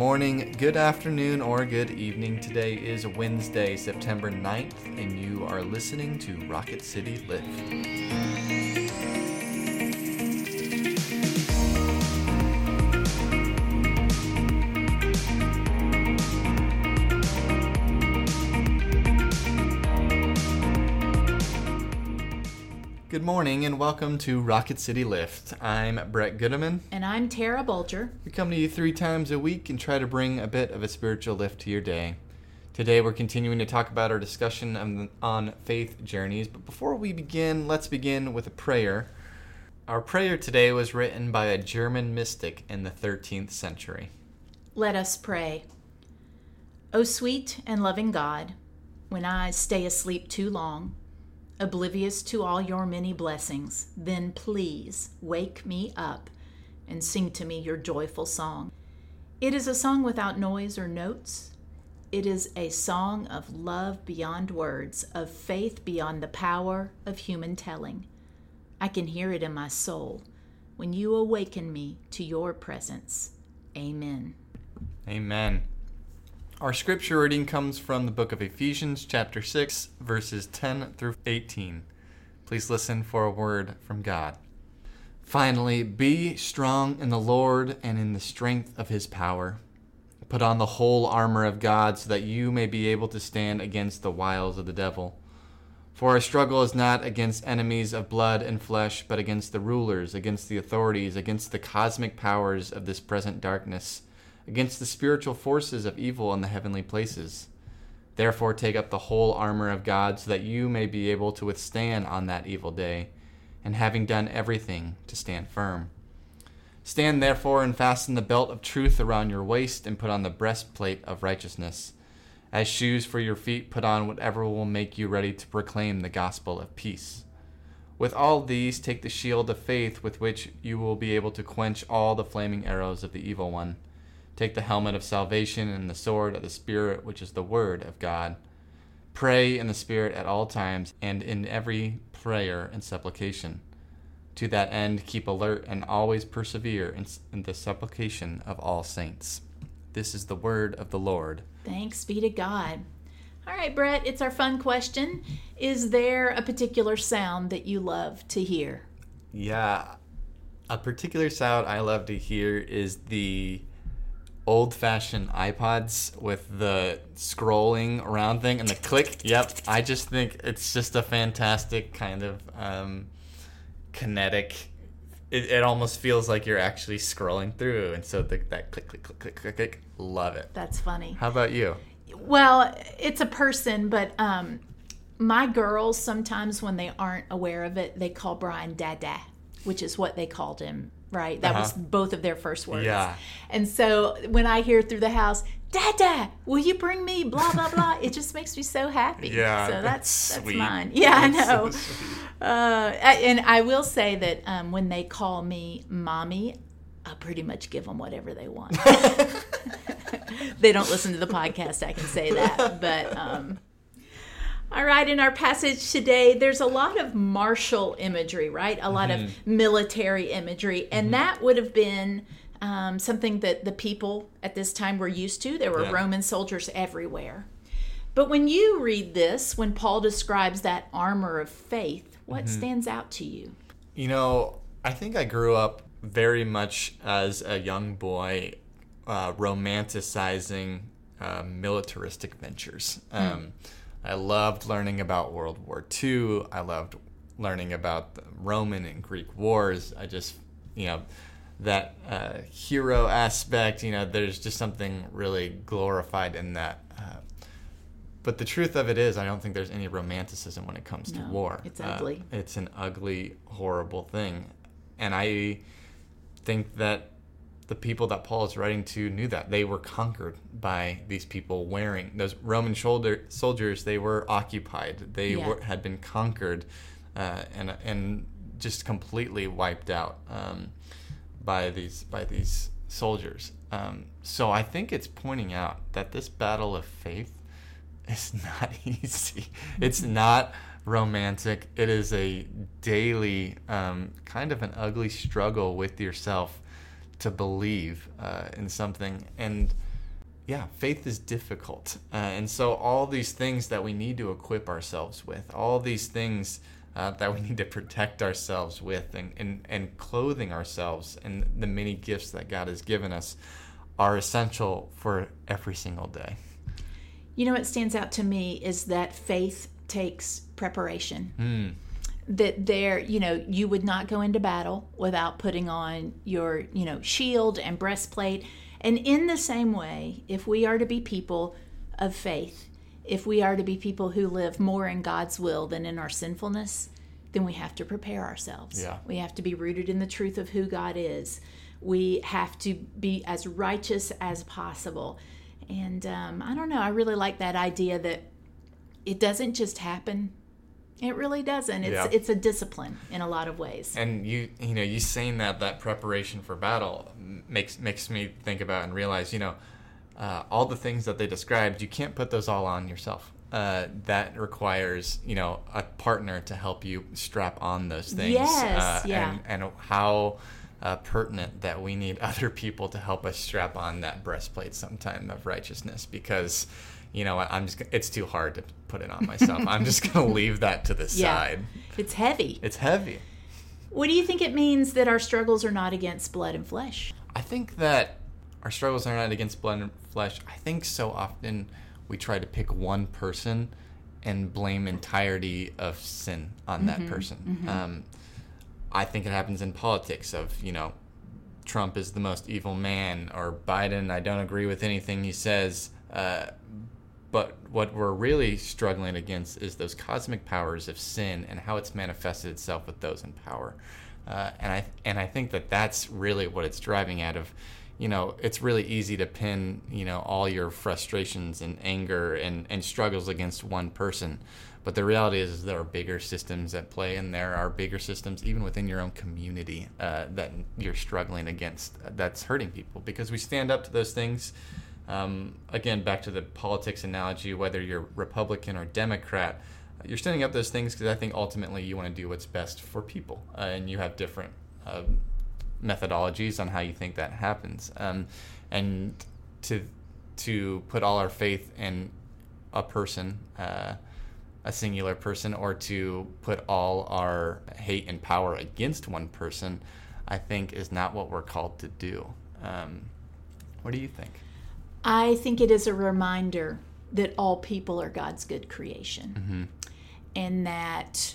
morning, good afternoon, or good evening. Today is Wednesday, September 9th, and you are listening to Rocket City Lift. Good morning and welcome to Rocket City Lift. I'm Brett Goodeman. And I'm Tara Bulger. We come to you three times a week and try to bring a bit of a spiritual lift to your day. Today we're continuing to talk about our discussion on, on faith journeys, but before we begin, let's begin with a prayer. Our prayer today was written by a German mystic in the 13th century. Let us pray. O sweet and loving God, when I stay asleep too long, oblivious to all your many blessings, then please wake me up and sing to me your joyful song. It is a song without noise or notes. It is a song of love beyond words, of faith beyond the power of human telling. I can hear it in my soul when you awaken me to your presence. Amen. Amen. Our scripture reading comes from the book of Ephesians, chapter 6, verses 10 through 18. Please listen for a word from God. Finally, be strong in the Lord and in the strength of his power. Put on the whole armor of God so that you may be able to stand against the wiles of the devil. For our struggle is not against enemies of blood and flesh, but against the rulers, against the authorities, against the cosmic powers of this present darkness against the spiritual forces of evil in the heavenly places. Therefore, take up the whole armor of God so that you may be able to withstand on that evil day, and having done everything, to stand firm. Stand therefore and fasten the belt of truth around your waist, and put on the breastplate of righteousness. As shoes for your feet, put on whatever will make you ready to proclaim the gospel of peace. With all these, take the shield of faith with which you will be able to quench all the flaming arrows of the evil one. Take the helmet of salvation and the sword of the Spirit, which is the Word of God. Pray in the Spirit at all times and in every prayer and supplication. To that end, keep alert and always persevere in, in, the supplication of all saints. This is the word of the Lord. Thanks be to God. All right, Brett, it's our fun question. Is there a particular sound that you love to hear? Yeah, a particular sound I love to hear is the old fashioned iPods with the scrolling around thing and the click. Yep, I just think it's just a fantastic kind of um, kinetic. It, it almost feels like you're actually scrolling through, and so the, that click, click, click, click, click, click, love it. That's funny. How about you? Well, it's a person, but um, my girls sometimes when they aren't aware of it, they call Brian Dada, which is what they called him right? That uh-huh. was both of their first words. Yeah. And so when I hear through the house, Dada, will you bring me blah blah blah? it just makes me so happy. Yeah. So that's that's, that's mine. Yeah, that's I know. So uh, and I will say that um, when they call me mommy, I pretty much give them whatever they want. they don't listen to the podcast. I can say that, but. Um, all right, in our passage today, there's a lot of martial imagery, right? A lot mm-hmm. of military imagery, and mm-hmm. that would have been um, something that the people at this time were used to. There were yeah. Roman soldiers everywhere. But when you read this, when Paul describes that armor of faith, what mm-hmm. stands out to you? You know, I think I grew up very much as a young boy uh, romanticizing uh, militaristic ventures. Hmm. Um, I loved learning about World War II. I loved learning about the Roman and Greek wars. I just, you know, that uh, hero aspect, you know, there's just something really glorified in that. Uh, but the truth of it is, I don't think there's any romanticism when it comes no, to war. It's ugly. Uh, it's an ugly, horrible thing. And I think that the people that Paul is writing to knew that they were conquered by these people wearing those Roman shoulder soldiers. They were occupied. They yeah. were, had been conquered, uh, and and just completely wiped out um, by these by these soldiers. Um, so I think it's pointing out that this battle of faith is not easy. It's not romantic. It is a daily um, kind of an ugly struggle with yourself to believe uh, in something. And yeah, faith is difficult. Uh, and so, all these things that we need to equip ourselves with, all these things uh, that we need to protect ourselves with, and, and, and clothing ourselves and the many gifts that God has given us, are essential for every single day. You know, what stands out to me is that faith takes preparation. Mm. That there, you know, you would not go into battle without putting on your, you know, shield and breastplate. And in the same way, if we are to be people of faith, if we are to be people who live more in God's will than in our sinfulness, then we have to prepare ourselves. Yeah. We have to be rooted in the truth of who God is. We have to be as righteous as possible. And um, I don't know, I really like that idea that it doesn't just happen. It really doesn't. It's Yeah. it's a discipline in a lot of ways. And you, you know, you saying that that preparation for battle makes makes me think about and realize, you know, uh, all the things that they described, you can't put those all on yourself. Uh, that requires, you know, a partner to help you strap on those things. Yes, uh, yeah. And, and how uh, pertinent that we need other people to help us strap on that breastplate sometime of righteousness because, you know, I'm just, it's too hard to put it on myself. I'm just going to leave that to the Yeah. side. It's heavy. It's heavy. What do you think it means that our struggles are not against blood and flesh? I think that our struggles are not against blood and flesh. I think so often we try to pick one person and blame entirety of sin on that person. Um, I think it happens in politics of, you know, Trump is the most evil man or Biden, I don't agree with anything he says. Uh, but what we're really struggling against is those cosmic powers of sin and how it's manifested itself with those in power. Uh, and I and I think that that's really what it's driving at. Of, you know, it's really easy to pin you know all your frustrations and anger and and struggles against one person. But the reality is, is there are bigger systems at play, and there are bigger systems even within your own community uh, that you're struggling against. uh, That's hurting people because we stand up to those things. Um, again, back to the politics analogy, whether you're Republican or Democrat, uh, you're standing up those things because I think ultimately you want to do what's best for people, uh, and you have different um, methodologies on how you think that happens. Um, and to to put all our faith in a person, uh, a singular person, or to put all our hate and power against one person, I think is not what we're called to do. Um, what do you think? I think it is a reminder that all people are God's good creation and that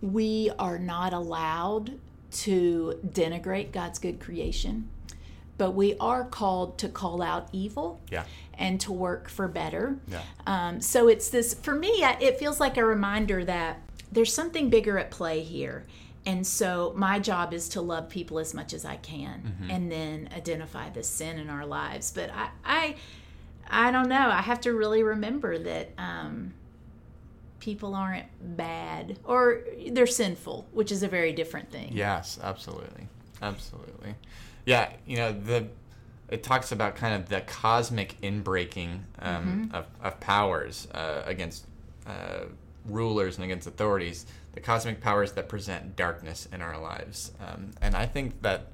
we are not allowed to denigrate God's good creation, but we are called to call out evil Yeah. and to work for better. Yeah. Um, so it's this, for me, it feels like a reminder that there's something bigger at play here. And so my job is to love people as much as I can and then identify the sin in our lives. But I, I, I don't know. I have to really remember that um, people aren't bad or they're sinful, which is a very different thing. Yes, absolutely, absolutely. Yeah, you know the it talks about kind of the cosmic inbreaking um, of, of powers uh, against uh, rulers and against authorities, the cosmic powers that present darkness in our lives, um, and I think that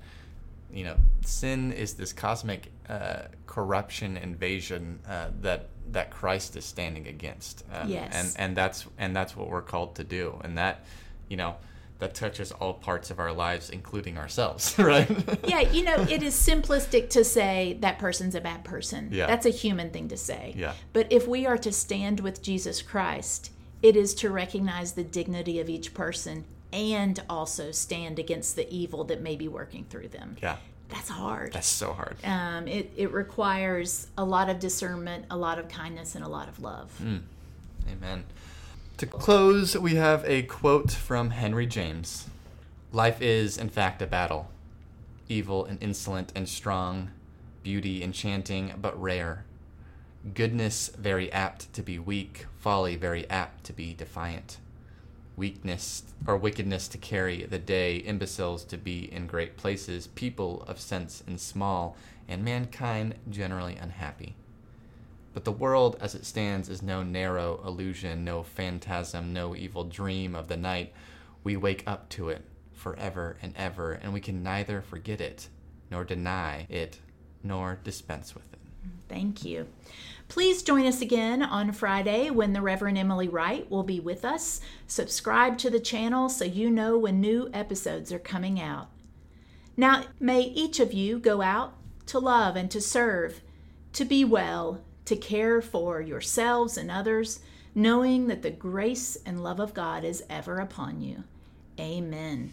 you know sin is this cosmic uh, corruption invasion uh, that that Christ is standing against. Um, Yes. and and that's and that's what we're called to do, and that you know that touches all parts of our lives, including ourselves, right? yeah, you know, it is simplistic to say that person's a bad person. Yeah. That's a human thing to say. Yeah. But if we are to stand with Jesus Christ, it is to recognize the dignity of each person and also stand against the evil that may be working through them. yeah, That's hard. that's so hard. um, it, it requires a lot of discernment, a lot of kindness, and a lot of love. Mm. Amen. To close, we have a quote from Henry James Life is, in fact, a battle. Evil and insolent and strong, beauty enchanting but rare. Goodness very apt to be weak, folly very apt to be defiant. Weakness or wickedness to carry the day, imbeciles to be in great places, people of sense in small, and mankind generally unhappy. But the world as it stands is no narrow illusion, no phantasm, no evil dream of the night. We wake up to it forever and ever, and we can neither forget it, nor deny it, nor dispense with it. Thank you. Please join us again on Friday when the Reverend Emily Wright will be with us. Subscribe to the channel so you know when new episodes are coming out. Now, may each of you go out to love and to serve, to be well, to care for yourselves and others, knowing that the grace and love of God is ever upon you. Amen.